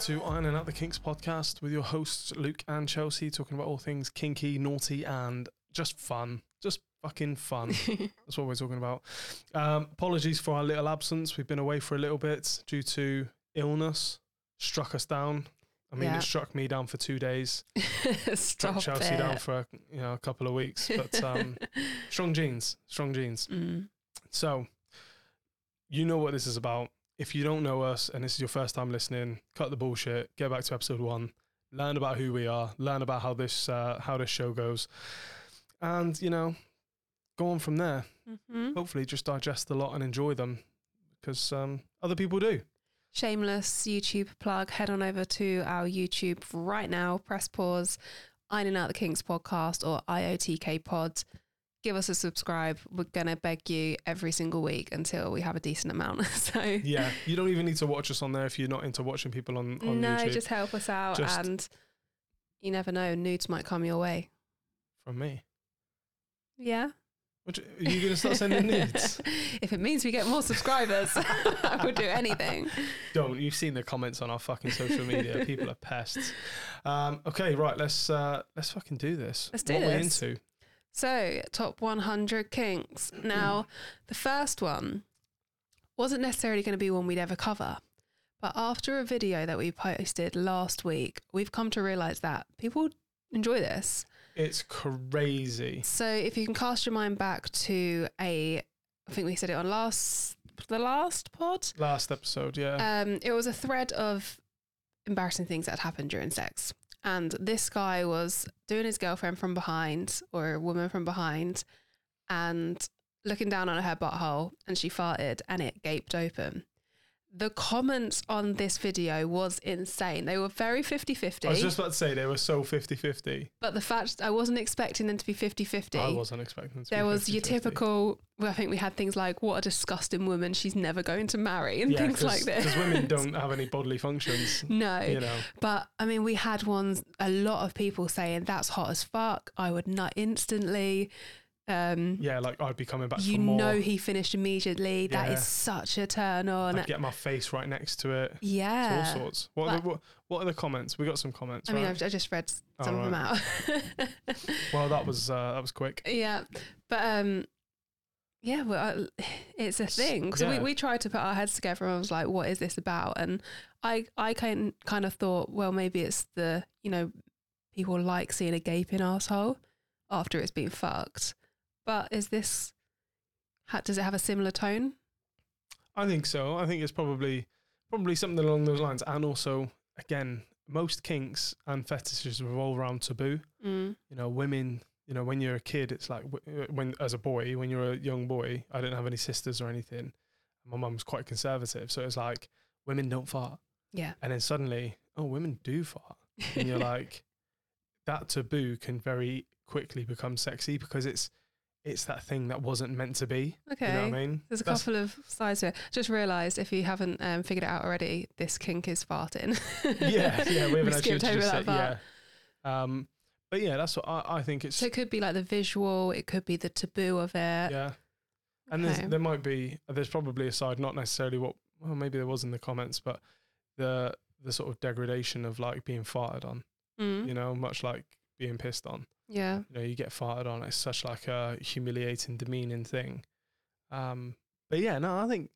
Back to Ironing Out the Kinks podcast with your hosts Luke and Chelsea, talking about all things kinky, naughty, and just fun. Just fucking fun. That's what we're talking about. Um, apologies for our little absence. We've been away for a little bit due to illness. Struck us down. I mean, Yeah. it struck me down for two days. Struck Chelsea it. down for you know a couple of weeks. But um, strong genes, strong genes. Mm. So, you know what this is about. If you don't know us and this is your first time listening, cut the bullshit. Get back to episode one. Learn about who we are. Learn about how this uh, how this show goes, and you know, go on from there. Mhm. Hopefully, just digest a lot and enjoy them because um, other people do. Shameless YouTube plug. Head on over to our YouTube right now. Press pause. Ironing Out the Kinks podcast or IOTK pod. Give us a subscribe. We're gonna beg you every single week until we have a decent amount. so Yeah, you don't even need to watch us on there if you're not into watching people on on no, YouTube. just help us out, Just- and you never know, nudes might come your way. from me. Yeah. What, are you going to start sending nudes? if it means we get more subscribers, I would do anything. Don't. You've seen the comments on our fucking social media. People are pests. Um, okay, right. Let's uh, let's fucking do this. Let's do what this. we're into. So, top 100 kinks. Now, the first one wasn't necessarily going to be one we'd ever cover. But after a video that we posted last week, we've come to realize that people enjoy this. It's crazy. So, if you can cast your mind back to a, I think we said it on last, the last pod. Last episode, yeah. Um, it was a thread of embarrassing things that happened during sex. And this guy was doing his girlfriend from behind or a woman from behind and looking down on her butthole and she farted and it gaped open. The comments on this video was insane. They were very 50 50. I was just about to say they were so 50-50. But the fact I wasn't expecting them to be 50 I 50. wasn't expecting them to There was your 50-50. typical, well, I think we had things like, what a disgusting woman, she's never going to marry, and things like this. Because women don't have any bodily functions, No. you know. But I mean, we had ones, a lot of people saying that's hot as fuck. I would nut instantly. Um, Yeah, like I'd be coming back you for more. know, he finished immediately. That Yeah. is such a turn on. I'd get my face right next to it. Yeah, It's all sorts. What, are the, what, what are the comments? We got some comments, I mean. I've, I just read some Oh, of them out. well, that was uh, that was quick. yeah. But um, yeah, well, I- it's a thing. So yeah. we, we tried to put our heads together and I was like, what is this about? And I, I kind, kind of thought, well, maybe it's the, you know, people like seeing a gaping asshole after it's been fucked. But is this, does it have a similar tone? I think so. I think it's probably probably something along those lines. And also, again, most kinks and fetishes revolve around taboo. Mm. You know, women. You know, when you're a kid, it's like when as a boy, when you're a young boy. I didn't have any sisters or anything. My mum was quite conservative, so it's like women don't fart. Yeah. And then suddenly, oh, women do fart, and you're like, that taboo can very quickly become sexy because it's it's that thing that wasn't meant to be. Okay. You know what I mean? There's a That's- couple of sides to it. Just realised if you haven't um, figured it out already, this kink is farting. yeah, yeah, we haven't We actually skipped over that part. Yeah. Um, but yeah, that's what I, I think it's. So it could be like the visual, it could be the taboo of it. yeah, and Okay. there might be there's probably a side, not necessarily what well maybe there was in the comments, but the the sort of degradation of like being farted on. Mm. You know, much like being pissed on. Yeah. You know, you get farted on. It's such like a humiliating, demeaning thing. Um, but yeah, no, I think.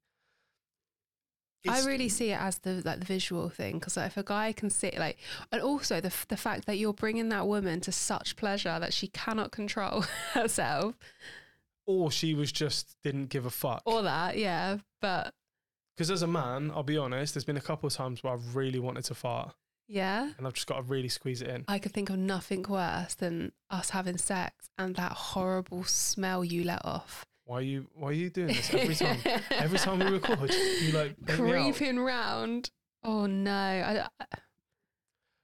I really see it as the like the visual thing because like, if a guy can sit like, and also the the fact that you're bringing that woman to such pleasure that she cannot control herself, or she was just didn't give a fuck. or that, yeah. But Because as a man, I'll be honest, there's been a couple of times where I've really wanted to fart, yeah, and I've just got to really squeeze it in. I could think of nothing worse than us having sex and that horrible smell you let off. Why are you Why are you doing this every time? every time we record, you like bait me out. creeping round. Oh no! I, I-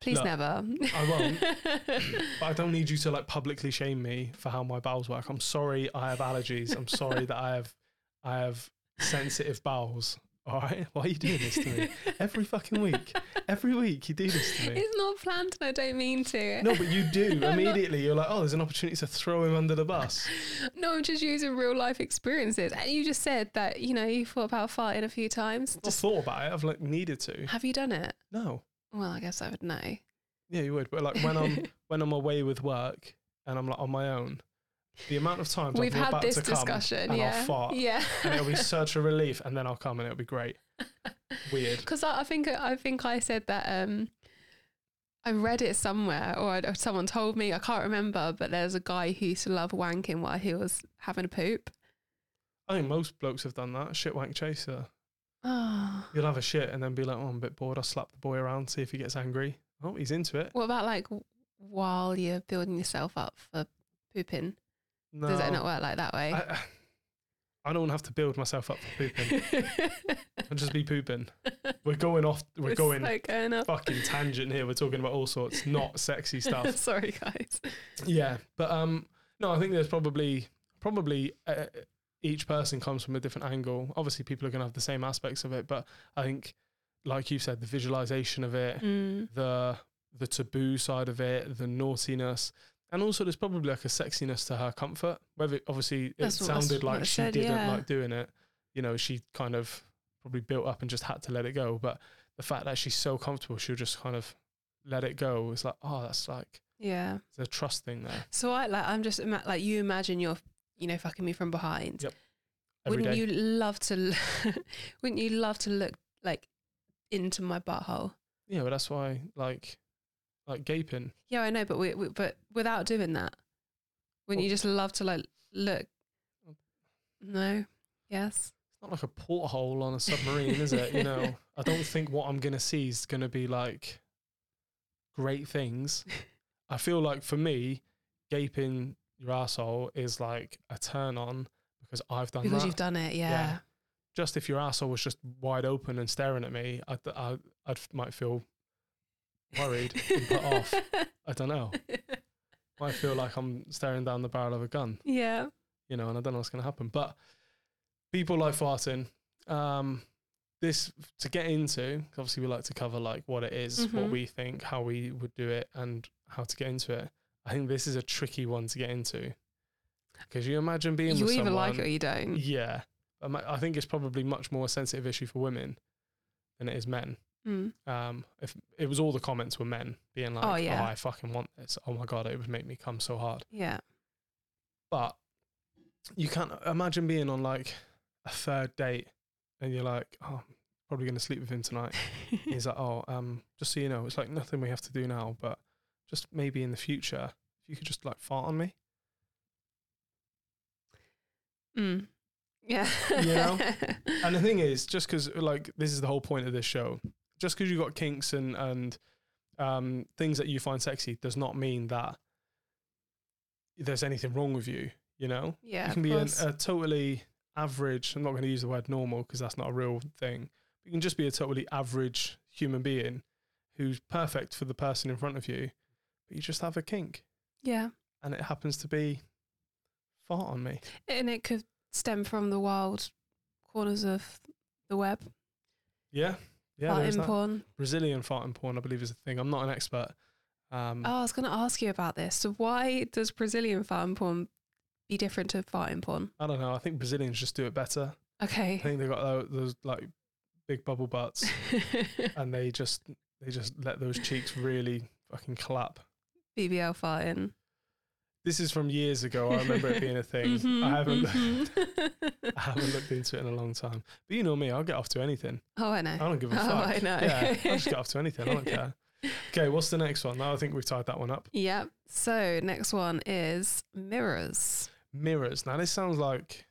please Look, never. I won't. But I don't need you to like publicly shame me for how my bowels work. I'm sorry, I have allergies. I'm sorry that I have I have sensitive bowels. All right, why are you doing this to me every fucking week? Every week you do this to me. It's not planned and I don't mean to. No, but you do immediately. You're like, oh, there's an opportunity to throw him under the bus. No, I'm just using real life experiences. And you just said that, you know, you thought about farting a few times. I've Just, thought about it. I've like needed to. have you done it? No. Well, I guess I would know. Yeah, you would. But like when I'm when I'm away with work and I'm like on my own, the amount of times We've I'm had this discussion. and yeah. I'll fart Yeah. and it'll be such a relief, and then I'll come and it'll be great. Weird. Because I, I think I think I said that um, I read it somewhere or, I- or someone told me. I can't remember, but there's a guy who used to love wanking while he was having a poop. I think most blokes have done that. Shit wank chaser. Oh. You'll have a shit and then be like, oh, I'm a bit bored. I'll slap the boy around, see if he gets angry. Oh, he's into it. What about like while you're building yourself up for pooping? No, Does it not work like that way? I, I don't have to build myself up for pooping. I'll just be pooping. We're going off. We're It's going so going up. fucking tangent here. We're talking about all sorts, not sexy stuff. Sorry, guys. Yeah, but um, no, I think there's probably probably uh, each person comes from a different angle. Obviously, people are going to have the same aspects of it, but I think, like you said, the visualization of it, Mm. the the taboo side of it, the naughtiness, and also there's probably like a sexiness to her comfort. Whether obviously it That's what- that's sounded what like I she said, didn't yeah. like doing it. You know, she kind of probably built up and just had to let it go. But the fact that she's so comfortable, she'll just kind of let it go. It's like, oh, that's like Yeah. there's a trust thing there. So I like I'm just ima- like you imagine you're you know fucking me from behind. Yep. Every wouldn't day. you love to? l- wouldn't you love to look like into my butthole? Yeah, but that's why like like gaping. Yeah, I know, but we, we but without doing that, wouldn't you just love to like look? No. Yes. It's not like a porthole on a submarine, is it? You know, I don't think what I'm gonna see is gonna be like great things. I feel like for me, gaping your asshole is like a turn on because I've done Because that. you've done it. Yeah. Yeah. just if your asshole was just wide open and staring at me, I I I'd might feel worried and put off. I don't know. I feel like I'm staring down the barrel of a gun. yeah. you know, and I don't know what's going to happen. But people like farting. Um, this to get into, obviously, we like to cover like what it is, what Mhm. we think, how we would do it, and how to get into it. I think this is a tricky one to get into because you imagine being You with either someone. like it or you don't. yeah, I think it's probably much more a sensitive issue for women than it is men. Mm. Um, if it was all the comments were men being like, Oh, yeah. I fucking want this. Oh my god, it would make me come so hard." Yeah. But you can't imagine being on like a third date and you're like, oh, I'm probably going to sleep with him tonight. He's like, oh, um, just so you know, it's like nothing we have to do now, but just maybe in the future, if you could just like fart on me. Mm. Yeah. You know? And the thing is, just because like this is the whole point of this show, just because you've got kinks and and um, things that you find sexy does not mean that there's anything wrong with you. You know, yeah. you can be an, a totally average. I'm not going to use the word normal because that's not a real thing. You can just be a totally average human being who's perfect for the person in front of you, but you just have a kink, yeah. and it happens to be fart on me. And it could stem from the wild corners of the web. Yeah, yeah. farting porn. Brazilian farting porn, I believe, is a thing. I'm not an expert. Um, Oh, I was going to ask you about this. So, why does Brazilian farting porn be different to farting porn? I don't know. I think Brazilians just do it better. Okay. I think they got those, those like big bubble butts, and they just they just let those cheeks really fucking clap. BBL farting. This is from years ago. I remember it being a thing. Mhm, I haven't mhm. I haven't looked into it in a long time. But you know me, I'll get off to anything. oh, I know. I don't give a Oh, fuck. I know. Yeah, I'll just get off to anything. I don't care. Okay, what's the next one? Now I think we've tied that one up. Yep. So, next one is mirrors. Mirrors. Now this sounds like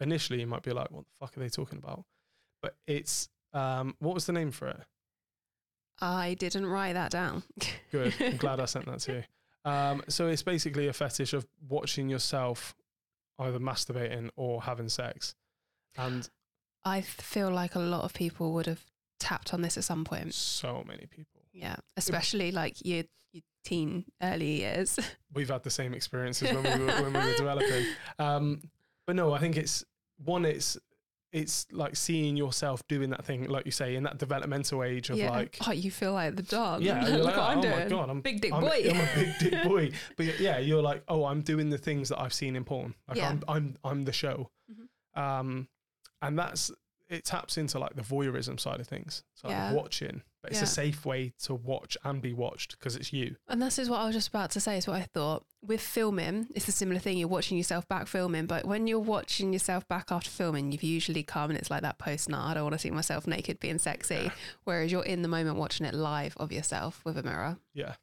initially you might be like, what the fuck are they talking about? But it's um what was the name for it? I didn't write that down. Good. I'm glad I sent that to you. Um, so it's basically a fetish of watching yourself either masturbating or having sex. And I feel like a lot of people would have tapped on this at some point. so many people. Yeah, especially like your, your teen early years. We've had the same experiences when we were when we were developing. Um, but no, I think it's one, it's it's like seeing yourself doing that thing, like you say, in that developmental age of yeah. like, oh, you feel like the dog. yeah, look like, what I'm oh doing. my god, I'm Big dick I'm, boy. I'm a big dick boy. But yeah, you're like, oh, I'm doing the things that I've seen in porn. Like Yeah. I'm, I'm, I'm the show. Mhm. Um, and that's it taps into like the voyeurism side of things. So like Yeah. watching, but it's Yeah. a safe way to watch and be watched because it's you. And this is what I was just about to say, is what I thought. With filming, it's a similar thing. You're watching yourself back filming, but when you're watching yourself back after filming, you've usually come and it's like that post, nah, I don't want to see myself naked being sexy. Yeah. Whereas you're in the moment watching it live of yourself with a mirror. Yeah.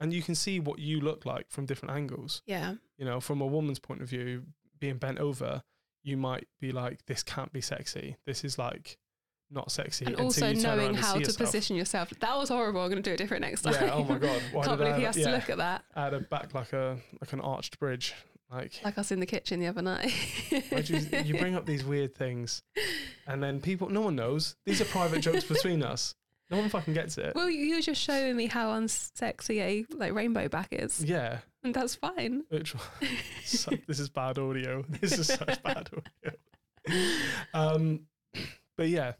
And you can see what you look like from different angles. Yeah. You know, from a woman's point of view, being bent over, you might be like, this can't be sexy. This is like not sexy. And also knowing how to yourself. position yourself. That was horrible. I'm going to do it different next time. Yeah. Oh my god. Why Can't did believe I, he has yeah, to look at that. I had a back like a like an arched bridge. Like Like us in the kitchen the other night. you, you bring up these weird things, and then people, no one knows. These are private jokes between us. No one fucking gets it. well, you were just showing me how unsexy a like rainbow back is, Yeah. And that's fine. Which so, this is bad audio. This is such bad audio. Um, but yeah,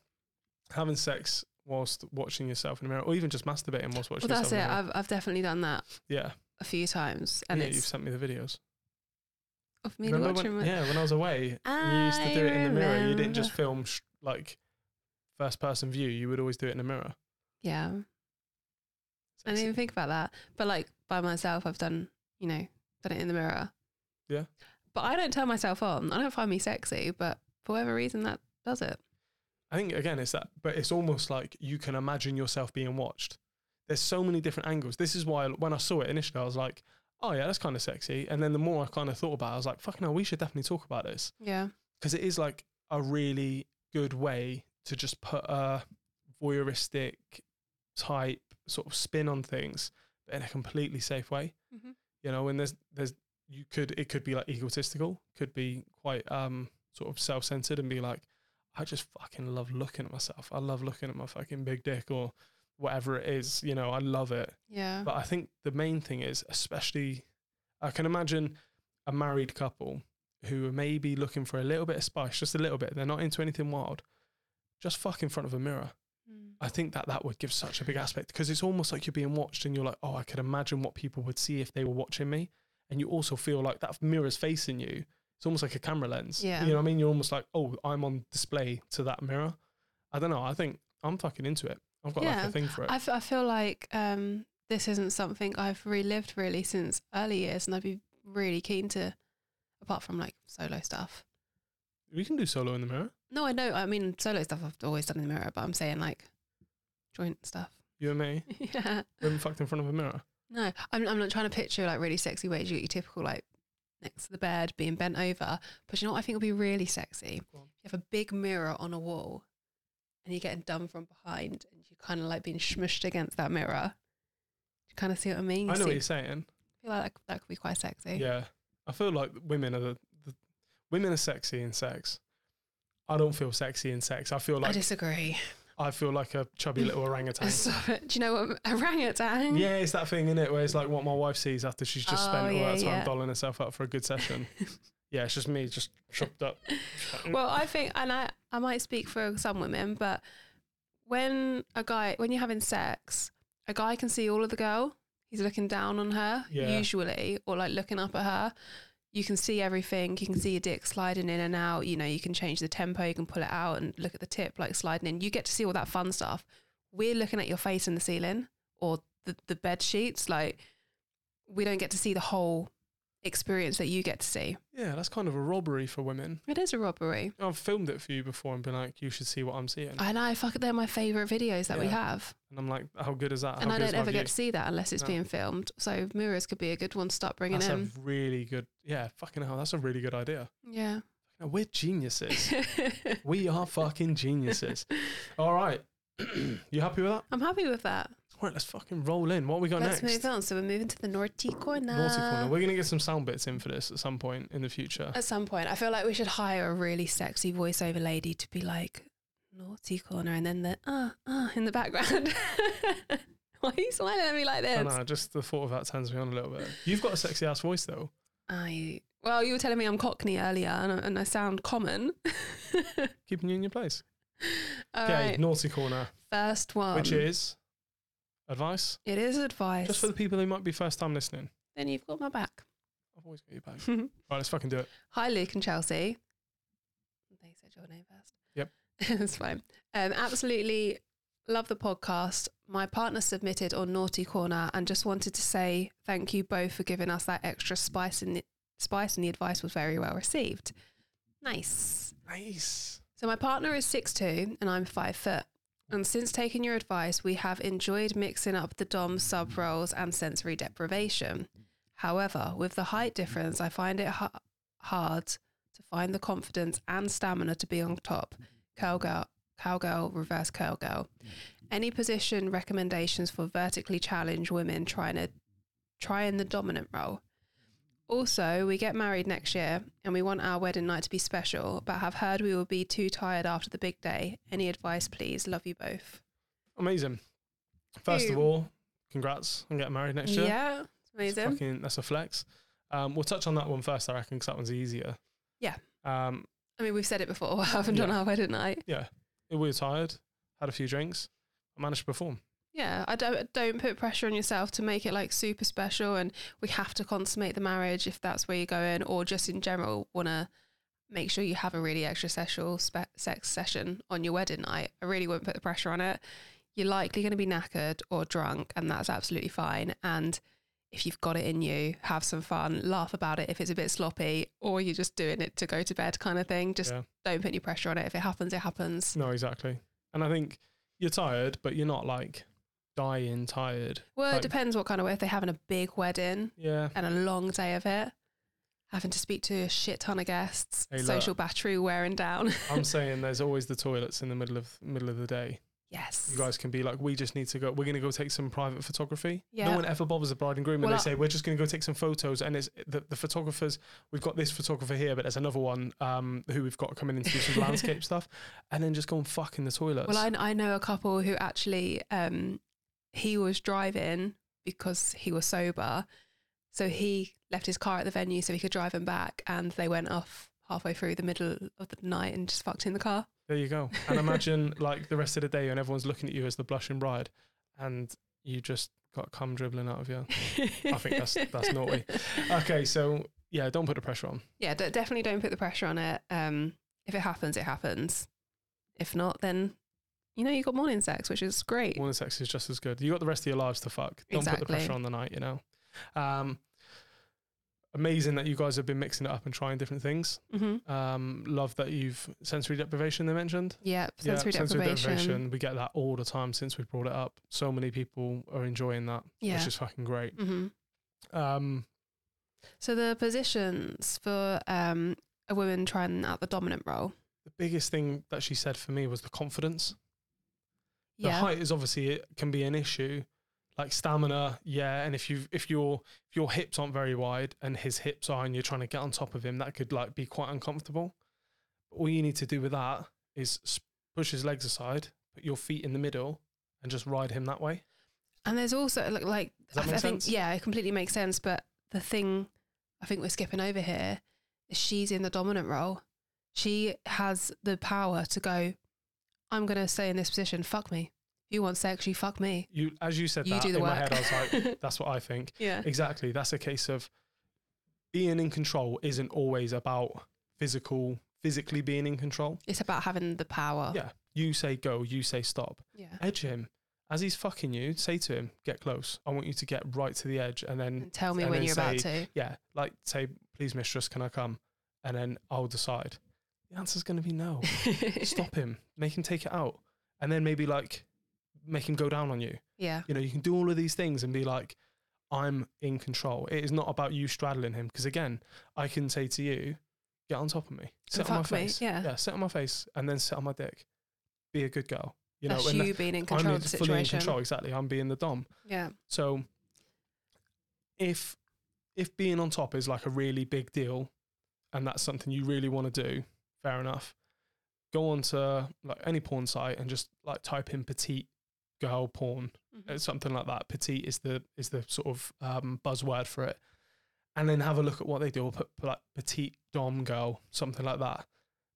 having sex whilst watching yourself in the mirror, or even just masturbating whilst watching Well, that's yourself it. I've I've definitely done that yeah, a few times, and yeah, you've sent me the videos. of me Remember watching. when, my- yeah, when I was away, you used to I do it in the mirror. You didn't just film sh- like first person view. You would always do it in the mirror. yeah. I didn't even think about that. But like by myself, I've done, you know, done it in the mirror. Yeah. But I don't turn myself on. I don't find me sexy, but for whatever reason, that does it. I think again, it's that, but it's almost like you can imagine yourself being watched. There's so many different angles. This is why when I saw it initially, I was like, "Oh yeah, that's kind of sexy." And then the more I kind of thought about it, I was like, "Fucking hell, we should definitely talk about this." Yeah. because it is like a really good way to just put a voyeuristic type sort of spin on things, but in a completely safe way. Mhm. You know, and there's there's you could it could be like egotistical, could be quite um sort of self centered and be like, I just fucking love looking at myself. I love looking at my fucking big dick or whatever it is. You know, I love it. Yeah. But I think the main thing is, especially, I can imagine a married couple who are maybe looking for a little bit of spice, just a little bit. They're not into anything wild. Just fuck in front of a mirror. I think that that would give such a big aspect because it's almost like you're being watched and you're like, oh, I could imagine what people would see if they were watching me. And you also feel like that mirror's facing you. It's almost like a camera lens. Yeah. You know what I mean? You're almost like, oh, I'm on display to that mirror. I don't know. I think I'm fucking into it. I've got like a thing for it. I, f- I feel like um, this isn't something I've relived really since early years, and I'd be really keen to, apart from like solo stuff. we can do solo in the mirror. No, I know. I mean, solo stuff I've always done in the mirror, but I'm saying like joint stuff. You and me. yeah. We haven't fucked in front of a mirror. No, I'm, I'm not trying to picture like really sexy ways. You get your typical like next to the bed, being bent over. But you know what I think would be really sexy? You have a big mirror on a wall and you're getting done from behind and you're kind of like being smushed against that mirror. You kind of see what I mean? You I know see, what you're saying. I feel like that, that could be quite sexy. Yeah, I feel like women are the, the women are sexy in sex. I don't feel sexy in sex. I feel like I disagree. I feel like a chubby little orangutan. It. Do you know what orangutan? yeah, it's that thing in it where it's like what my wife sees after she's just Oh, spent all yeah, that time yeah. dolling herself up for a good session. yeah, it's just me just chopped up. Well, I think, and I, I might speak for some women, but when a guy, when you're having sex, a guy can see all of the girl. He's looking down on her, Yeah. usually, or like looking up at her. You can see everything. You can see your dick sliding in and out. You know, you can change the tempo. You can pull it out and look at the tip, like sliding in. You get to see all that fun stuff. We're looking at your face in the ceiling or the, the bed sheets. Like, we don't get to see the whole experience that you get to see. yeah, that's kind of a robbery for women. It is a robbery. I've filmed it for you before and been like, you should see what I'm seeing. I know, fuck, they're my favourite videos that we have. and I'm like, how good is that? and How I don't ever get to see that unless it's No. being filmed. So mirrors could be a good one to start bringing That's in. That's a really good. Yeah, fucking hell, that's a really good idea. Yeah. Now, We're geniuses. we are fucking geniuses. All right. you happy with that? I'm happy with that. All right, let's fucking roll in. What we got Let's next? move on. So we're moving to the naughty corner. Naughty corner. We're gonna get some sound bits in for this at some point in the future. At some point, I feel like we should hire a really sexy voiceover lady to be like naughty corner, and then the uh uh in the background. Why are you smiling at me like I this? know, just the thought of that turns me on a little bit. You've got a sexy ass voice though. I Well, you were telling me I'm Cockney earlier, and, I- and I sound common. Keeping you in your place. All okay, right, naughty corner, first one. which is advice. it is advice. Just for the people who might be first time listening. then you've got my back. I've always got your back. right, let's fucking do it. Hi, Luke and Chelsea. They said your name first. Yep. It's fine. Um, absolutely love the podcast. My partner submitted on Naughty Corner and just wanted to say thank you both for giving us that extra spice and the, spice and the advice was very well received. Nice. Nice. So my partner is six two and I'm five foot. And since taking your advice, we have enjoyed mixing up the dom sub roles and sensory deprivation. However, with the height difference, I find it ha- hard to find the confidence and stamina to be on top. Cowgirl, cowgirl, reverse cowgirl. Any position recommendations for vertically challenged women trying to try in the dominant role? Also, we get married next year and we want our wedding night to be special, but have heard we will be too tired after the big day. Any advice, please? Love you both. Amazing. First of all, congrats on getting married next year. Yeah, amazing. Fucking, that's a flex. Um, we'll touch on that one first, I reckon, because that one's easier. Yeah. Um, I mean, we've said it before. What happened on Yeah. our wedding night? yeah. We were tired, had a few drinks, I managed to perform. Yeah, I don't don't put pressure on yourself to make it like super special, and we have to consummate the marriage if that's where you're going, or just in general want to make sure you have a really extra sexual spe- sex session on your wedding night. I really wouldn't put the pressure on it. You're likely going to be knackered or drunk, and that's absolutely fine. And if you've got it in you, have some fun, laugh about it if it's a bit sloppy, or you're just doing it to go to bed kind of thing. Just Yeah. don't put any pressure on it. If it happens, it happens. No, exactly. And I think you're tired, but you're not like dying tired. Well, Like- it depends what kind of if they're having a big wedding. Yeah. and a long day of it, having to speak to a shit ton of guests, Hey, look. social battery wearing down. I'm saying there's always the toilets in the middle of middle of the day. yes. You guys can be like, we just need to go. We're going to go take some private photography. Yeah. No one ever bothers the bride and groom, and Well, they I- say we're just going to go take some photos. And it's the, the photographers. We've got this photographer here, but there's another one um, who we've got coming in to do some landscape stuff, and then just go and fuck in the toilets. Well, I, I know a couple who actually, um, he was driving because he was sober. So he left his car at the venue so he could drive him back. And they went off halfway through the middle of the night and just fucked in the car. there you go. And imagine like the rest of the day, and everyone's looking at you as the blushing bride, and you just got cum dribbling out of you. I think that's that's naughty. Okay, so yeah, don't put the pressure on. yeah, d- definitely don't put the pressure on it. Um, if it happens, it happens. If not, then you know you got morning sex, which is great. Morning sex is just as good. You got the rest of your lives to fuck. Don't put the pressure on the night, you know. Um, amazing that you guys have been mixing it up and trying different things. hmm Um, love that you've sensory deprivation. They mentioned. Yeah, sensory yeah, deprivation. sensory deprivation. We get that all the time since we brought it up. So many people are enjoying that, Yeah. which is fucking great. hmm Um, So the positions for um, a woman trying out the dominant role. the biggest thing that she said for me was the confidence. The Yeah. height is obviously it can be an issue, like stamina, yeah. And if you if your if your hips aren't very wide and his hips are, and you're trying to get on top of him, that could like be quite uncomfortable. All you need to do with that is push his legs aside, put your feet in the middle, and just ride him that way. And there's also like, like I, I think yeah, it completely makes sense. But the thing I think we're skipping over here is she's in the dominant role. She has the power to go. I'm gonna stay in this position. Fuck me. You want sex, you fuck me. You, as you said You that do the in my work. head, I was like, that's what I think. Yeah. Exactly. That's a case of being in control isn't always about physical, physically being in control. It's about having the power. Yeah. You say go, you say stop. Yeah. edge him as he's fucking you. Say to him, "Get close. I want you to get right to the edge." And then, And tell me and when you're about say, to. yeah, like say, "Please, mistress, can I come?" And then I'll decide. The answer's going to be no. Stop him. Make him take it out, and then maybe like make him go down on you. Yeah. You know, you can do all of these things and be like, "I'm in control." It is not about you straddling him because again, I can say to you, "Get on top of me. Sit on my fuck me, face. yeah. yeah, sit on my face, and then sit on my dick. Be a good girl." You know, That's you being in control I'm of the fully in control. Exactly. I'm being the dom. Yeah. So if if being on top is like a really big deal and that's something you really want to do, fair enough. Go on to like any porn site and just like type in petite girl porn. Mhm. Something like that. Petite is the is the sort of um, buzzword for it. and then have a look at what they do, or put, put like petite dom girl, something like that.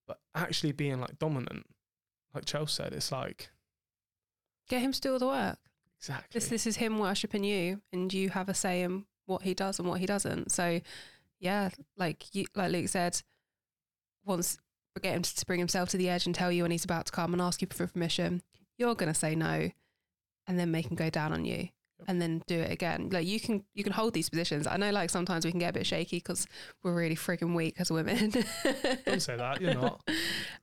But actually being like dominant, like Chelsea said, it's like Get him to do all the work. exactly. This this is him worshipping you, and you have a say in what he does and what he doesn't. So, yeah, like you, like Luke said, once get him to bring himself to the edge and tell you when he's about to come and ask you for permission, you're gonna say no, and then make him go down on you, and then do it again. Like you can you can hold these positions. I know, like sometimes we can get a bit shaky because we're really frigging weak as women. Don't say that. You're not.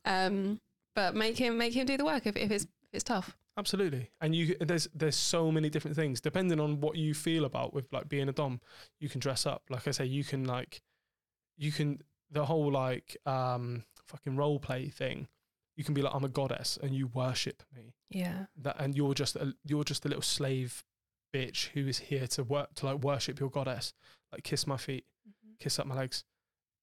um, but make him make him do the work if, if it's if it's tough. Absolutely. And you there's there's so many different things depending on what you feel about with like being a dom. You can dress up. Like I say, you can like you can the whole like um fucking role play thing. You can be like I'm a goddess and you worship me. Yeah. That and you're just a, you're just a little slave bitch who is here to work to like worship your goddess. Like kiss my feet, kiss up my legs,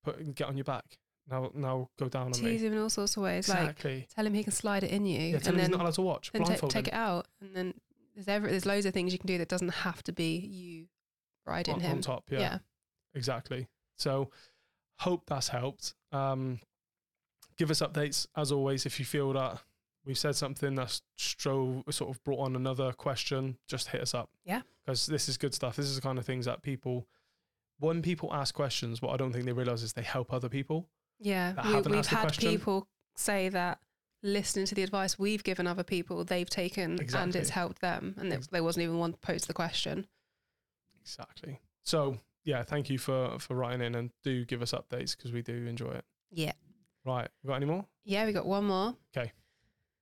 put get on your back. Now now go down on Tease me. him in all sorts of ways. Like Exactly. tell him he can slide it in you, yeah, tell and him he's then not allowed to watch. then Blindfold take it out, and then there's ever there's loads of things you can do that doesn't have to be you riding on, him. on top. yeah. yeah. exactly. So hope that's helped. Um, give us updates as always if you feel that we've said something that's stro- sort of brought on another question. Just hit us up. Yeah. because this is good stuff. This is the kind of things that people. When people ask questions, what I don't think they realize is they help other people. Yeah, we, asked had people say that listening to the advice we've given other people, they've taken and it's helped them, and there wasn't even one to pose the question. Exactly. So yeah, thank you for for writing in and do give us updates because we do enjoy it. Yeah, Right, you got any more? yeah, we got one more. Okay.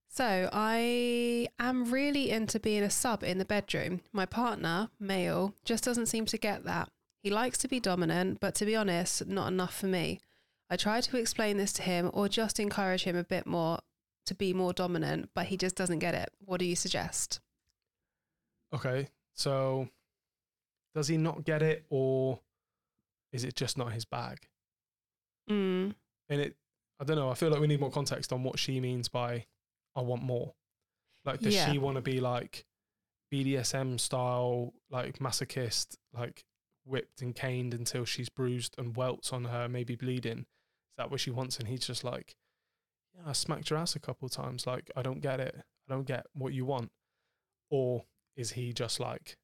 So I am really into being a sub in the bedroom. My partner, male, just doesn't seem to get that. He likes to be dominant, but to be honest, not enough for me. I try to explain this to him or just encourage him a bit more to be more dominant, but he just doesn't get it. What do you suggest? Okay, so does he not get it, or is it just not his bag? Mm. And it, I don't know. I feel like we need more context on what she means by "I want more." Like, does Yeah. she want to be like BDSM style, like masochist, like whipped and caned until she's bruised and welts on her, maybe bleeding? Is that what she wants? And he's just like, "Yeah, I smacked your ass a couple of times. Like, I don't get it. I don't get what you want." Or is he just like,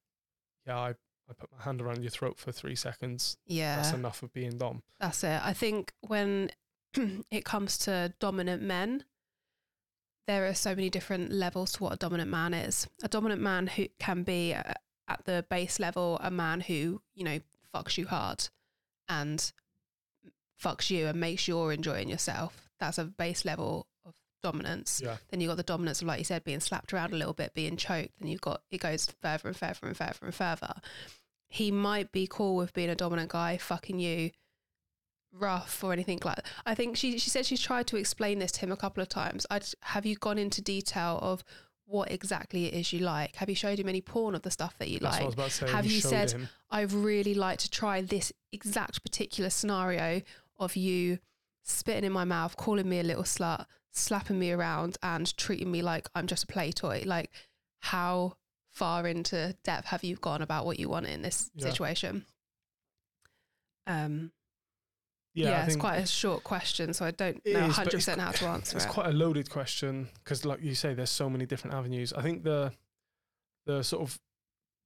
"Yeah, I." I put my hand around your throat for three seconds. Yeah. That's enough of being dom. That's it. I think when it comes to dominant men, there are so many different levels to what a dominant man is. A dominant man who can be uh, at the base level a man who, you know, fucks you hard and fucks you and makes you're enjoying yourself. That's a base level of dominance. Yeah. Then you've got the dominance of, like you said, being slapped around a little bit, being choked. Then you've got, it goes further and further and further and further. He might be cool with being a dominant guy, fucking you rough or anything like that. I think she, she said she's tried to explain this to him a couple of times. I'd, have you gone into detail of what exactly it is you like? Have you showed him any porn of the stuff that you That's like? was about to say. Have you showed said- him. I really like to try this exact particular scenario of you spitting in my mouth, calling me a little slut, slapping me around, and treating me like I'm just a play toy. Like, how far into depth have you gone about what you want in this Yeah. situation? Um, Yeah, yeah, it's quite a short question, so I don't know is, 100% it's how to answer it's it. It's quite a loaded question because, like you say, there's so many different avenues. I think the the sort of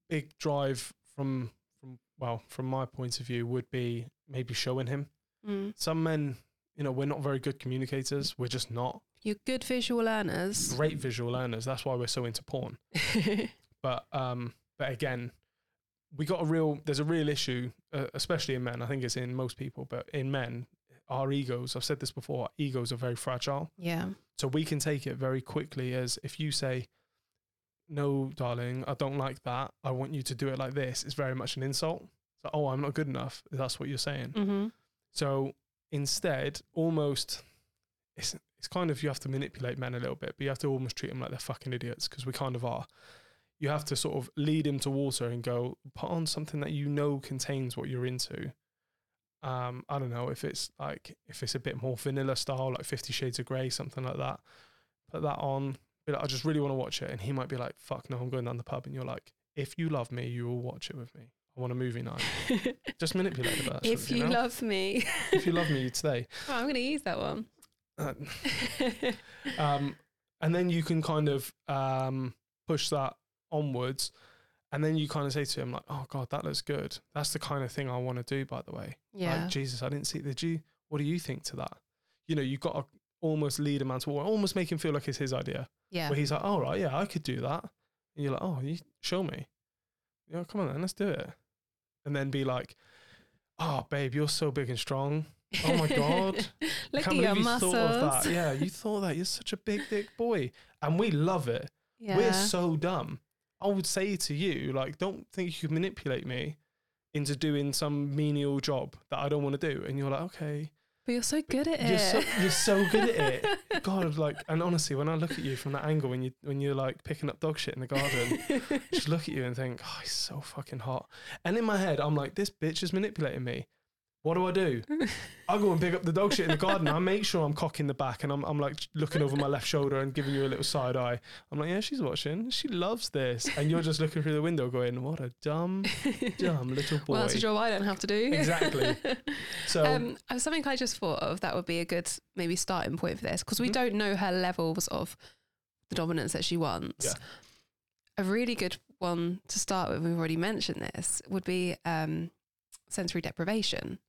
big drive from from well, from my point of view, would be maybe showing him. Mm. Some men, you know, we're not very good communicators. We're just not You're good visual learners. great visual learners. That's why we're so into porn. But um, but again, we got a real. There's a real issue, uh, especially in men. I think it's in most people, but in men, our egos. I've said this before. Our egos are very fragile. yeah. So we can take it very quickly as if you say, No, darling, I don't like that. I want you to do it like this. It's very much an insult. So, oh, I'm not good enough. That's what you're saying. hmm So instead, almost, it's, it's kind of, you have to manipulate men a little bit, but you have to almost treat them like they're fucking idiots because we kind of are. You have to sort of lead him to water and go, put on something that you know contains what you're into. Um, I don't know if it's like if it's a bit more vanilla style, like Fifty Shades of Grey, something like that. Put that on. Be like, I just really want to watch it, and he might be like, "Fuck no, I'm going down the pub." And you're like, "If you love me, you will watch it with me. I want a movie night. Just manipulate the person. if you, you know? love me, if you love me, you'd stay. oh, I'm going to use that one. Uh, um, and then you can kind of um, push that onwards. And then you kind of say to him, like, oh, God, that looks good. That's the kind of thing I want to do, by the way. yeah. Like, Jesus, I didn't see Did you? What do you think to that? You know, you've got to almost lead a man to war, almost make him feel like it's his idea. yeah. Where he's like, all right, yeah, I could do that. And you're like, oh, you show me. Yeah, come on then, let's do it. And then be like, oh, babe, you're so big and strong. Oh my God. Look at your you muscles. thought of that. Yeah, you thought that. You're such a big dick boy. And we love it. Yeah. We're so dumb. I would say to you, like, don't think you can manipulate me into doing some menial job that I don't want to do. And you're like, okay. but you're so good at You're it. so, you're so good at it. God, like, and honestly, when I look at you from that angle, when you when you're like picking up dog shit in the garden, just look at you and think, oh, he's so fucking hot. And in my head, I'm like, this bitch is manipulating me. What do I do? I go and pick up the dog shit in the garden. I make sure I'm cocking the back and I'm, I'm like looking over my left shoulder and giving you a little side eye. I'm like, yeah, she's watching. She loves this. And you're just looking through the window going, what a dumb, dumb little boy. well, that's a job I don't have to do. Exactly. So, um, something I just thought of that would be a good maybe starting point for this because we Mhm. don't know her levels of the dominance that she wants. Yeah. A really good one to start with, we've already mentioned this, would be um, sensory deprivation.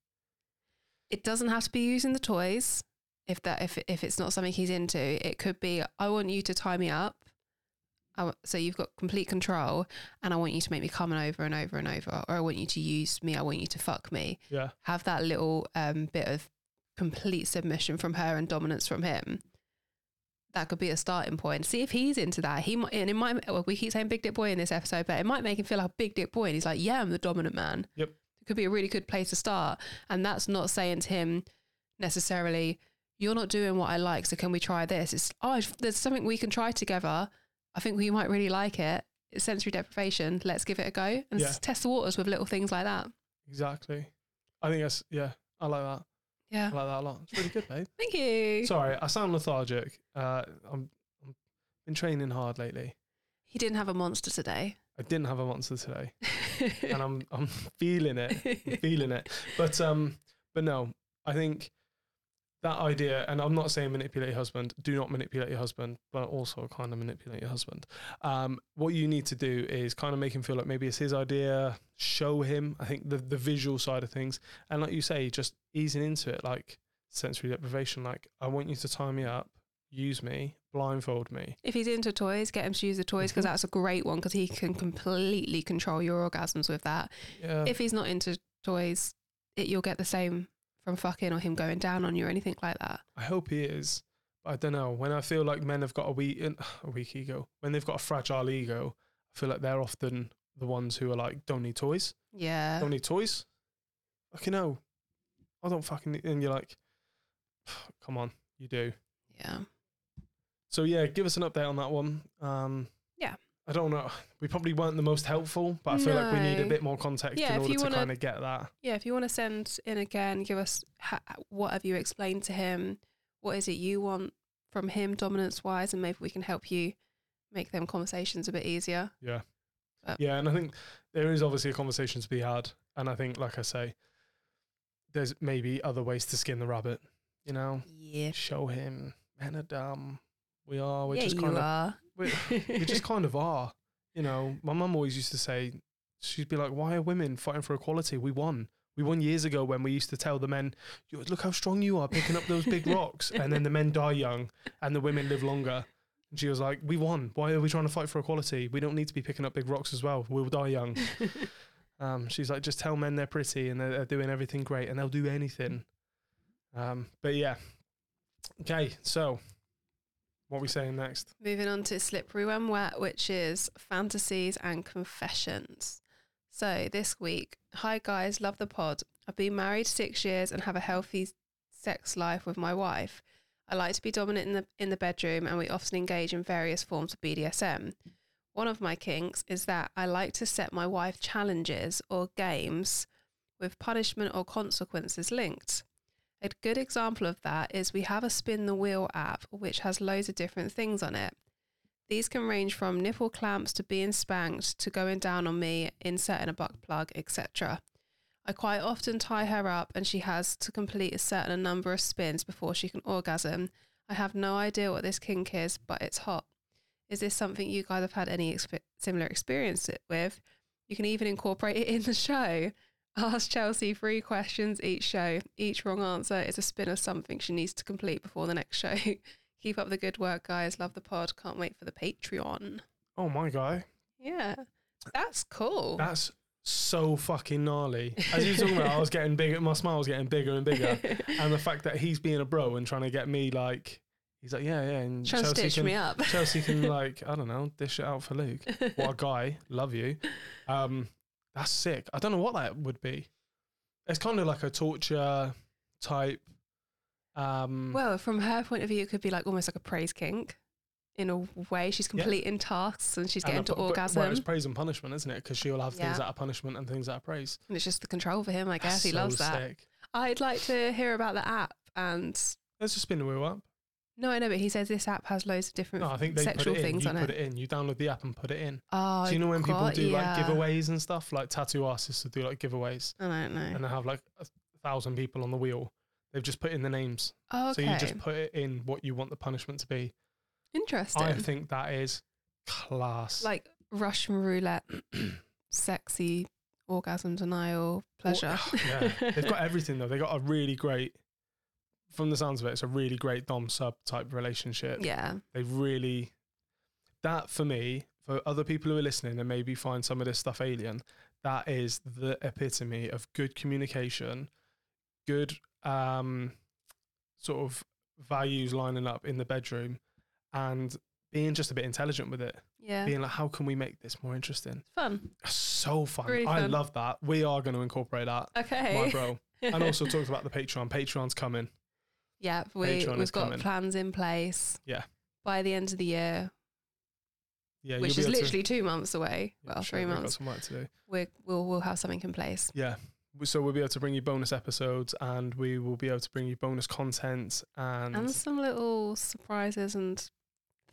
It doesn't have to be using the toys. If that if if it's not something he's into, it could be I want you to tie me up. I so you've got complete control, and I want you to make me come over and over and over, or I want you to use me. I want you to fuck me yeah. have that little um, bit of complete submission from her and dominance from him. That could be a starting point. See if he's into that. He might, and it might. Well, we keep saying big dick boy in this episode, but it might make him feel like a big dick boy, and he's like, "Yeah, I'm the dominant man." Yep. Could be a really good place to start, and that's not saying to him necessarily, "You're not doing what I like, so can we try this?" It's oh, there's something we can try together. I think we might really like it. It's sensory deprivation. Let's give it a go and Yeah. test the waters with little things like that. Exactly. I think that's, yeah, I like that. Yeah. I like that a lot. It's really good, babe. Thank you. Sorry, I sound lethargic. Uh, I'm, I'm been training hard lately. He didn't have a monster today. I didn't have a monster today, and I'm I'm feeling it, I'm feeling it. But um, but no, I think that idea, and I'm not saying manipulate your husband. Do not manipulate your husband, but also kind of manipulate your husband. Um, what you need to do is kind of make him feel like maybe it's his idea. Show him. I think the the visual side of things, and like you say, just easing into it, like sensory deprivation. Like I want you to tie me up, use me, blindfold me. if he's into toys, get him to use the toys because that's a great one because he can completely control your orgasms with that. Yeah. if he's not into toys, it, you'll get the same from fucking or him going down on you or anything like that. I hope he is. I don't know. When I feel like men have got a weak, a weak ego, when they've got a fragile ego, I feel like they're often the ones who are like, don't need toys. Yeah. Don't need toys. Fucking no. I don't fucking need, and you're like, come on, you do. Yeah. So yeah, give us an update on that one. Um, Yeah. I don't know. We probably weren't the most helpful, but I feel like we need a bit more context Yeah, in order to wanna- kind of get that. Yeah. If you want to send in again, give us ha- what have you explained to him? What is it you want from him, dominance wise, and maybe we can help you make them conversations a bit easier. Yeah. But- yeah, and I think there is obviously a conversation to be had. And I think, like I say, there's maybe other ways to skin the rabbit. You know, Yeah. show him men are dumb. We are. We're yeah, just you kind of. are. We, we just kind of are. You know, my mum always used to say, she'd be like, "Why are women fighting for equality? We won. We won years ago when we used to tell the men, look how strong you are picking up those big rocks, and then the men die young and the women live longer. And she was like, "We won. Why are we trying to fight for equality? We don't need to be picking up big rocks as well. We'll die young." Um, she's like, just tell men they're pretty and they're, they're doing everything great and they'll do anything. Um, but yeah. Okay, so what are we saying next? Moving on to Slippery When Wet, which is fantasies and confessions. So this week, hi guys, love the pod. I've been married six years and have a healthy sex life with my wife. I like to be dominant in the in the bedroom, and we often engage in various forms of BDSM. One of my kinks is that I like to set my wife challenges or games with punishment or consequences linked. A good example of that is we have a spin the wheel app which has loads of different things on it. These can range from nipple clamps to being spanked to going down on me, inserting a butt plug, etc. I quite often tie her up and she has to complete a certain number of spins before she can orgasm. I have no idea what this kink is, but it's hot. Is this something you guys have had any similar experience with? You can even incorporate it in the show. Ask Chelsea three questions each show. Each wrong answer is a spin of something she needs to complete before the next show. Keep up the good work, guys. Love the pod. Can't wait for the Patreon. Oh my guy, Yeah, that's cool. that's so fucking gnarly. As you were talking about, I was getting bigger. My smile was getting bigger and bigger, and the fact that he's being a bro and trying to get me like, he's like, yeah, yeah, and Trying to stitch can, me up. Chelsea can like, I don't know, dish it out for Luke. What a guy, love you. Um, that's sick. I don't know what that would be. It's kind of like a torture type. Um, Well, from her point of view, it could be like almost like a praise kink. In a way, she's completing tasks and she's and getting a to but- orgasm. Well, it's praise and punishment, isn't it? Because she'll have things that are punishment and things that are praise. and it's just the control for him, I guess. That's he so loves that. Sick. I'd like to hear about the app. And Let's just spin the wheel up. No, I know, but he says this app has loads of different No, I think they sexual put it in. things You on put it. in. You download the app and put it in. Oh, so you know when people do yeah. like giveaways and stuff, like tattoo artists will do like giveaways, I don't know. and they have like a thousand people on the wheel. They've just put in the names, Oh, okay. so you just put it in what you want the punishment to be. Interesting. I think that is class. like Russian roulette, sexy orgasm denial, pleasure. Oh, yeah, they've got everything though. They got a really great, from the sounds of it, it's a really great dom sub type relationship. yeah. They really, that for me, for other people who are listening and maybe find some of this stuff alien, that is the epitome of good communication, good um, sort of values lining up in the bedroom, and being just a bit intelligent with it. Yeah. Being like, how can we make this more interesting? Fun. So fun. Really I fun. love that. We are going to incorporate that, Okay. my bro. and also talked about the Patreon. Patreon's coming. Yeah, we, Patreon we've got coming. plans in place. Yeah. By the end of the year, Yeah, which you'll is be able to- literally two months away. Yeah, well, sure, three we've got months. some work to do. We we'll we'll have something in place. Yeah. So we'll be able to bring you bonus episodes and we will be able to bring you bonus content and, and some little surprises and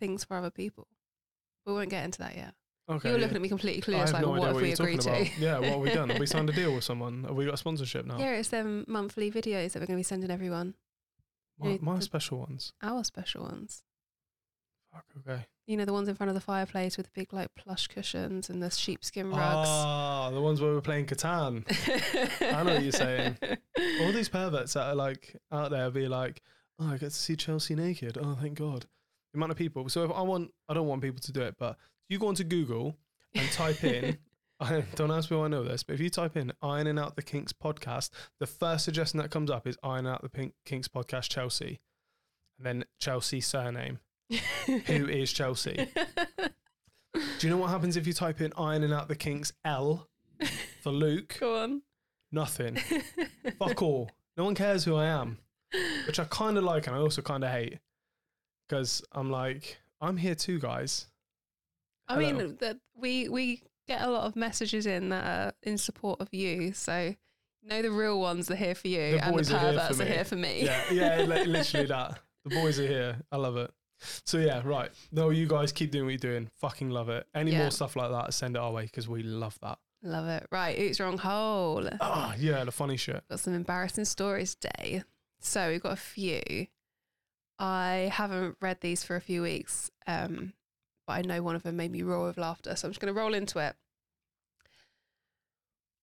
things for other people. We won't get into that yet. okay. you were yeah. looking at me completely I clueless, have like no what idea have what we you're talking agreed about. to? yeah, what have we done? Have we signed a deal with someone? Have we got a sponsorship now? Yeah, it's them monthly videos that we're going to be sending everyone. My, my the- special ones. Our special ones. Fuck, okay. You know, the ones in front of the fireplace with the big, like, plush cushions and the sheepskin rugs. Ah, the ones where we're playing Catan. I know what you're saying. All these perverts that are like out there be like, oh, I get to see Chelsea naked. Oh, thank God. The amount of people. So if I want, I don't want people to do it, but you go onto Google and type in, don't ask me why I know this, but if you type in Ironing Out the Kinks podcast, the first suggestion that comes up is Ironing Out the Pink Kinks podcast Chelsea. And then Chelsea surname. Who is Chelsea? Do you know what happens if you type in Ironing Out the Kinks L for Luke? Go on. Nothing. Fuck all. No one cares who I am, which I kind of like and I also kind of hate because I'm like, I'm here too, guys. I Hello. mean, that we we get a lot of messages in that are in support of you. So, know, the real ones are here for you, The and the boys are here perverts are here for me. Yeah, yeah, literally that. The boys are here. I love it. So yeah, right. No, you guys keep doing what you're doing. Fucking love it. Any Yeah. more stuff like that, send it our way because we love that. Love it. Right, oops wrong hole. Ah, yeah, the funny shit. got some embarrassing stories today. So we've got a few. I haven't read these for a few weeks, um, but I know one of them made me roar with laughter. So I'm just going to roll into it.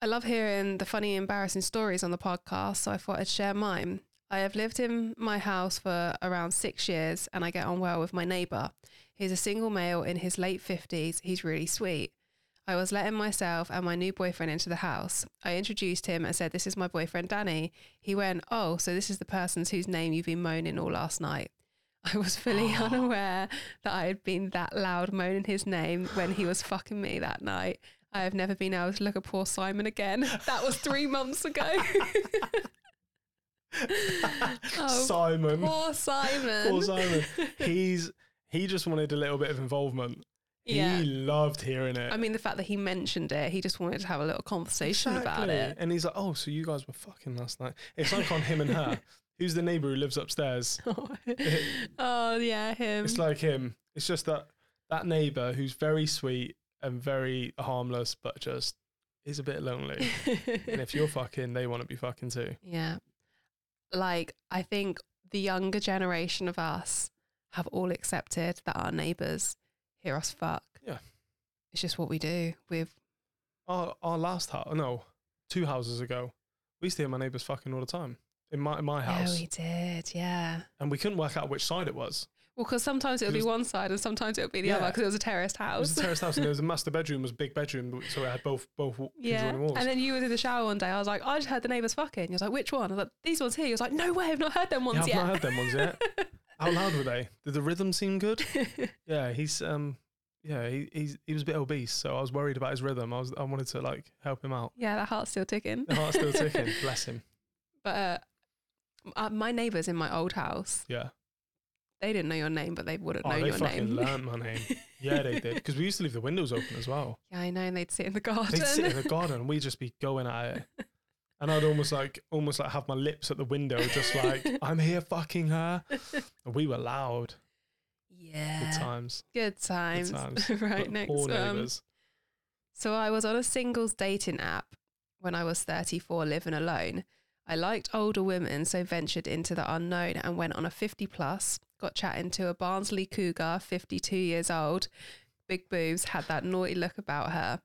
I love hearing the funny, embarrassing stories on the podcast, so I thought I'd share mine. I have lived in my house for around six years and I get on well with my neighbour. He's a single male in his late 50s. He's really sweet. I was letting myself and my new boyfriend into the house. I introduced him and said, This is my boyfriend, Danny. He went, Oh, so this is the person whose name you've been moaning all last night. I was fully unaware that I had been that loud moaning his name when he was fucking me that night. I have never been able to look at poor Simon again. That was three months ago. Oh, Simon. poor Simon. Poor Simon. He's he just wanted a little bit of involvement. yeah. He loved hearing it. I mean, the fact that he mentioned it, he just wanted to have a little conversation about it. And he's like, "Oh, so you guys were fucking last night?" It's like on him and her. Who's the neighbor who lives upstairs? oh, yeah, him. It's like him. It's just that that neighbor who's very sweet and very harmless, but just is a bit lonely. and if you're fucking, they want to be fucking too. yeah. Like, I think the younger generation of us have all accepted that our neighbours hear us fuck. Yeah. It's just what we do. We've, Our our last house, no, two houses ago, we used to hear my neighbors fucking all the time in my in my yeah, house, we did. Yeah. and we couldn't work out which side it was. Well, because sometimes it would It be one side and sometimes it would be the Yeah. other because it was a terraced house. It was a terraced house, and there was a master bedroom, was a big bedroom, so it had both both Yeah. walls. And then you were in the shower one day. I was like, I just heard the neighbours fucking. You was like, which one? I was like, these ones here. You was like, no way, I've not heard them ones yeah, I've yet. not heard them ones yet. How loud were they? Did the rhythm seem good? Yeah, he's um, yeah, he he's, he was a bit obese, so I was worried about his rhythm. I was I wanted to like help him out. yeah, that heart's still ticking. The heart's still ticking. Bless him. But uh, uh, my neighbours in my old house, Yeah. They didn't know your name, but they would have Oh, known they your fucking name. learned my name. Yeah, they did because we used to leave the windows open as well. yeah, I know. And they'd sit in the garden. They'd sit in the garden and we'd just be going at it. And I'd almost like almost like have my lips at the window, just like I'm here fucking her. And we were loud. yeah. Good times. Good times. times. right, But next one. So I was on a singles dating app when I was 34, living alone. I liked older women, so ventured into the unknown and went on a 50 plus. Got chatting to a Barnsley cougar, 52 years old, big boobs, had that naughty look about her.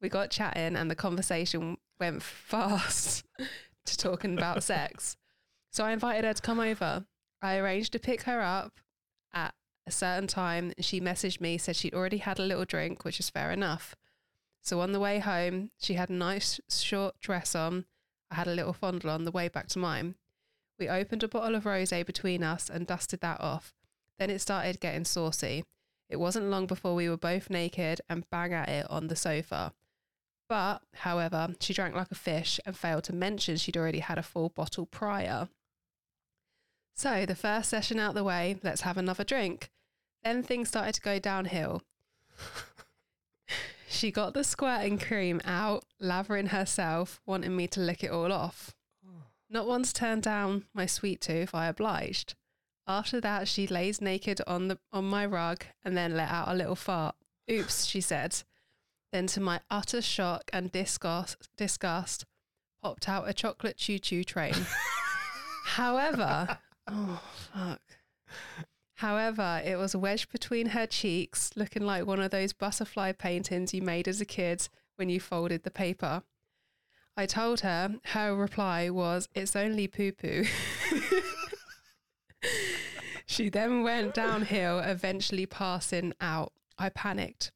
We got chatting, and the conversation went fast to talking about sex. So I invited her to come over. I arranged to pick her up at a certain time. She messaged me, said she'd already had a little drink, which is fair enough. So on the way home, she had a nice short dress on. I had a little fondle on the way back to mine. We opened a bottle of rosé between us and dusted that off. Then it started getting saucy. It wasn't long before we were both naked and bang at it on the sofa. But, however, she drank like a fish and failed to mention she'd already had a full bottle prior. So, the first session out the way, let's have another drink. Then things started to go downhill. She got the squirting cream out, lathering herself, wanting me to lick it all off. Not once turned down my sweet tooth, I obliged. After that, she lays naked on the on my rug and then let out a little fart. Oops, she said. Then, to my utter shock and disgust, disgust popped out a chocolate choo choo train. However, oh fuck. However, it was wedged between her cheeks, looking like one of those butterfly paintings you made as a kid when you folded the paper. I told her, her reply was, It's only poo poo. she then went downhill, eventually passing out. I panicked.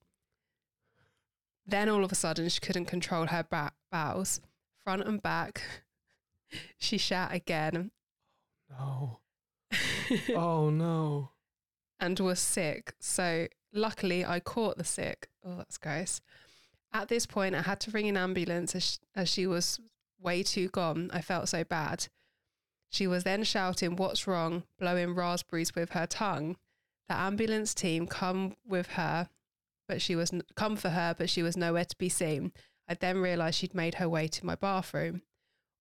Then all of a sudden, she couldn't control her ba- bowels, front and back. She shat again oh, No. Oh no. and was sick. So luckily, I caught the sick. Oh, that's gross. At this point, I had to ring an ambulance as, as she was way too gone. I felt so bad. She was then shouting, What's wrong? blowing raspberries with her tongue. The ambulance team come with her, but she was come for her, but she was nowhere to be seen. I then realised she'd made her way to my bathroom.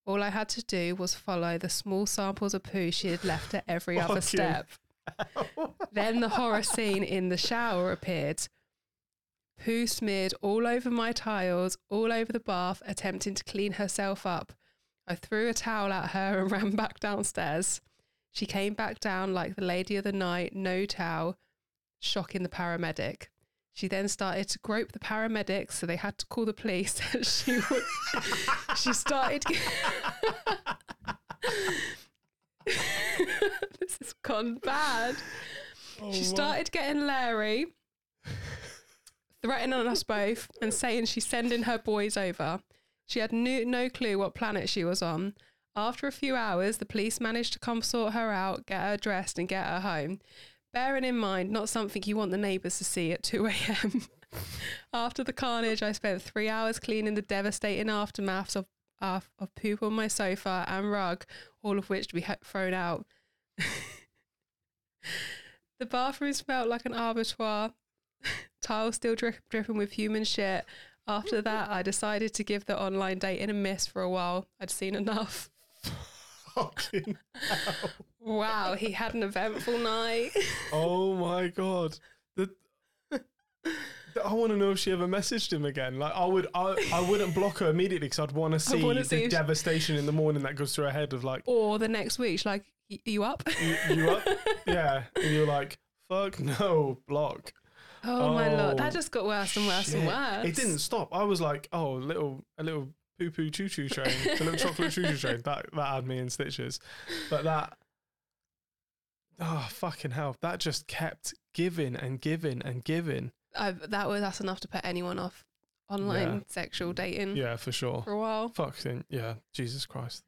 All I had to do was follow the small samples of poo she had left at every other step. Then the horror scene in the shower appeared. Poo smeared all over my tiles, all over the bath, attempting to clean herself up. I threw a towel at her and ran back downstairs. She came back down like the lady of the night, no towel, shocking the paramedic. She then started to grope the paramedics, so they had to call the police. she would, she started. this has gone bad. Oh, She started getting Larry, threatening on us both and saying she's sending her boys over. She had no, no clue what planet she was on. After a few hours, the police managed to come sort her out, get her dressed, and get her home. Bearing in mind, not something you want the neighbours to see at 2 a.m. After the carnage, I spent three hours cleaning the devastating aftermaths of, of, of poop on my sofa and rug, all of which to be thrown out. the bathroom smelled like an abattoir, tiles still drip, dripping with human shit. After mm-hmm. that, I decided to give the online dating a miss for a while. I'd seen enough. Fucking hell. Wow, he had an eventful night. Oh my god. The I want to know if she ever messaged him again. Like I would, I, I wouldn't block her immediately because I'd want to see wanna the see if she- devastation in the morning that goes through her head of like, Or the next week, she's like, "Y- you up? you, you up? Yeah, and you're like, fuck no, block. Oh, my lord, Oh, that just got worse and worse and worse. It didn't stop. I was like, oh, a little, a little poo poo choo choo train, a little chocolate choo choo train. That that had me in stitches. But that, oh fucking hell, that just kept giving and giving and giving. I, that was that's enough to put anyone off online Yeah. sexual dating Yeah, for sure. for a while. Fucking yeah, Jesus Christ.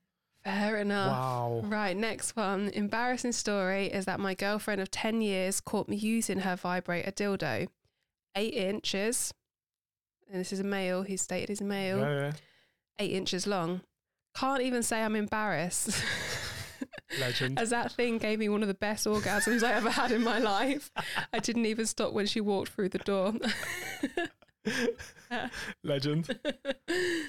Fair enough. Wow. Right, next one. Embarrassing story is that my girlfriend of 10 years caught me using her vibrator dildo. Eight inches. And this is a male. He's stated he's a male. Yeah, yeah. Eight inches long. Can't even say I'm embarrassed. Legend. As that thing gave me one of the best orgasms I ever had in my life. I didn't even stop when she walked through the door. Legend.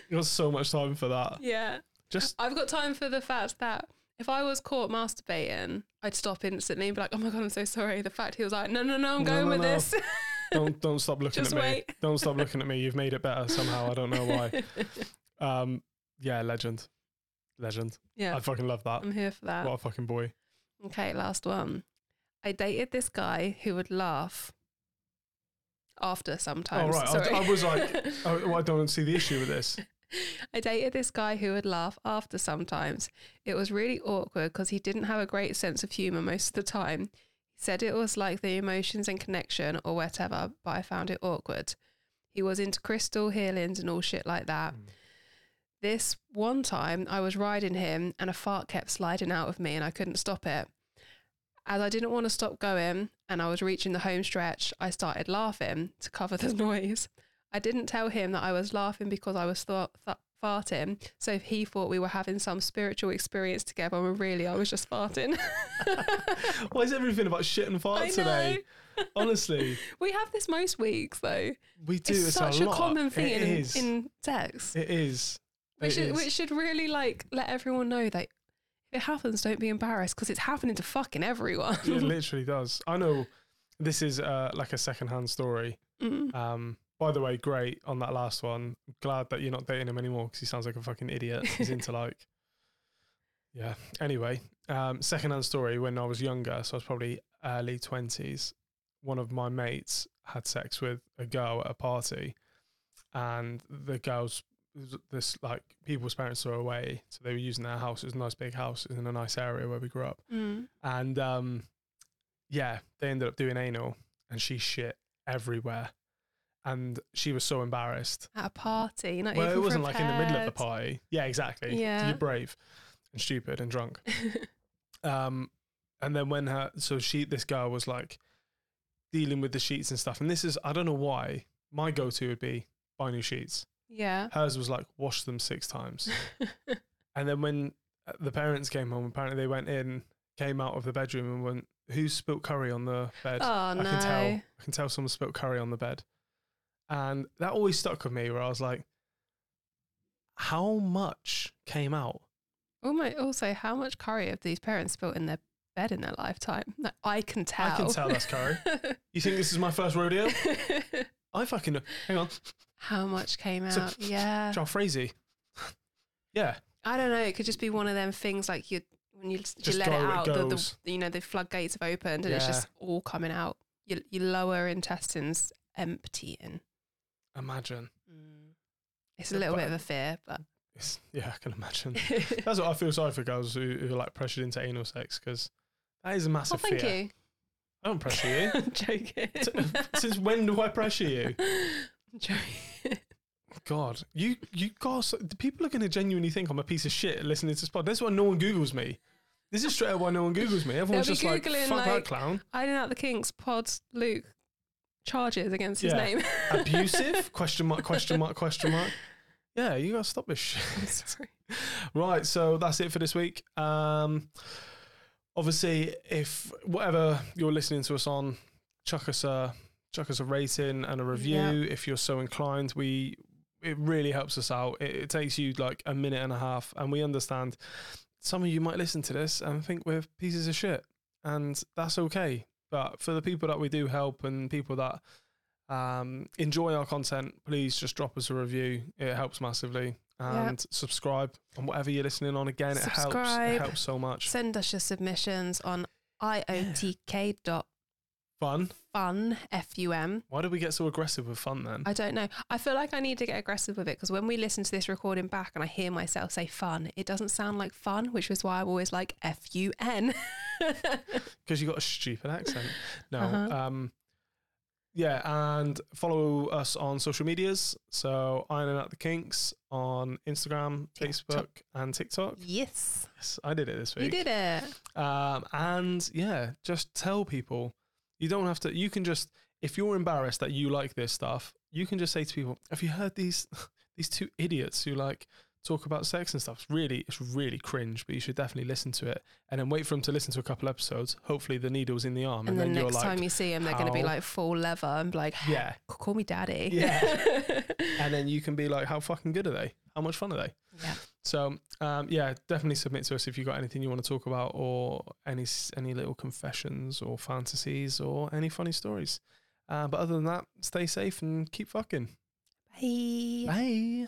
You got so much time for that. yeah. Just I've got time for the fact that if I was caught masturbating, I'd stop instantly and be like, oh my God, I'm so sorry. The fact he was like, no, no, no, I'm No, going no, with no. this. don't don't stop looking Just at me. wait. Don't stop looking at me. You've made it better somehow. I don't know why. Um, yeah, legend, legend. yeah, I fucking love that. I'm here for that. What a fucking boy. Okay, last one. I dated this guy who would laugh after sometimes. oh right, I, I was like, oh, well, I don't see the issue with this. I dated this guy who would laugh after sometimes. It was really awkward because he didn't have a great sense of humour most of the time. He said it was like the emotions and connection or whatever, but I found it awkward. He was into crystal healings and all shit like that. Mm. This one time I was riding him and a fart kept sliding out of me and I couldn't stop it. As I didn't want to stop going and I was reaching the home stretch, I started laughing to cover the noise. I didn't tell him that I was laughing because I was th- th- farting, so if he thought we were having some spiritual experience together when really I was just farting. Why is everything about shit and know. today? Honestly, We have this most weeks though. we do. It's, It's, such a, a, common thing It in, is. in sex. It is. which, It should, is. which should really like let everyone know that if it happens, don't be embarrassed because it's happening to fucking everyone. it literally does. I know. This is uh, like a secondhand story. Mm. Um, by the way, great on that last one. Glad that you're not dating him anymore because he sounds like a fucking idiot. He's into like, yeah. Anyway, um, secondhand story. When I was younger, so I was probably early twenties. One of my mates had sex with a girl at a party, and the girl's this like people's parents were away, so they were using their house. It was a nice big house in a nice area where we grew up, Mm. and um, yeah, they ended up doing anal, and she shit everywhere, and she was so embarrassed. At a party, not well, it wasn't like in the middle of the party. Yeah, exactly. Yeah. you're brave and stupid and drunk. Um, and then when her, so she, this girl was like dealing with the sheets and stuff, and this is I don't know why my go-to would be buy new sheets. yeah. Hers was like wash them six times. And then when uh, the parents came home, apparently they went in, came out of the bedroom and went, "Who spilt curry on the bed?" oh I no. can tell. I can tell someone spilt curry on the bed, and that always stuck with me. Where I was like, "How much came out?" Oh my, also, how much curry have these parents built in their bed in their lifetime? Like, I can tell. I can tell that's curry. You think this is my first rodeo? I fucking know. Hang on, how much came So- out? yeah. John Frazee. yeah, I don't know. It could just be one of them things like you when you, you let it go, it out, the, the you know the floodgates have opened and it's just all coming out. Your your lower intestines emptying. Imagine. Mm. It's a little but- bit of a fear, but It's, yeah, I can imagine. That's what I feel sorry for girls who, who are like pressured into anal sex because that is a oh, massive thank fear. you. I don't pressure you. I'm joking. Since when do I pressure you? I'm joking. God, you you guys, people are going to genuinely think I'm a piece of shit listening to this pod. That's why no one Googles me. This is straight up why no one Googles me. Everyone's just be like, Googling, fuck that like- clown. Hiding out the kinks, pod Luke charges against his Yeah. name. Abusive? question mark, question mark, question mark. Yeah, you got to stop this shit. Sorry. Right, so that's it for this week. Um, obviously, if whatever you're listening to us on, chuck us a chuck us a rating and a review if you're so inclined. We it really helps us out. It, it takes you like a minute and a half, and we understand some of you might listen to this and think we're pieces of shit, and that's okay. But for the people that we do help and people that Um, enjoy our content. Please just drop us a review. It helps massively. And subscribe on whatever you're listening on. Again, it helps. It helps so much. Send us your submissions on iotk.fun, Fun. Fun. F-U-M. Why did we get so aggressive with fun then? I don't know. I feel like I need to get aggressive with it because when we listen to this recording back and I hear myself say fun, it doesn't sound like fun, which is why I'm always like F-U-N. Because you got a stupid accent. No. Uh-huh. Um, yeah, and follow us on social medias. So Ironing Out the Kinks on Instagram, TikTok. Facebook, and TikTok. yes. Yes, I did it this week. You did it. Um, and yeah, just tell people. You don't have to. You can just, if you're embarrassed that you like this stuff, you can just say to people, "Have you heard these these two idiots who like talk about sex and stuff?" It's really, it's really cringe. But you should definitely listen to it, and then wait for them to listen to a couple episodes. Hopefully, the needle's in the arm, And, and, then you're like next like, time you see them, they're going to be like full leather and be like, yeah. Call me daddy. Yeah. And then you can be like, "How fucking good are they? How much fun are they?" yeah. So um, yeah, definitely submit to us if you've got anything you want to talk about or any any little confessions or fantasies or any funny stories. Uh, but other than that, stay safe and keep fucking. Bye. Bye.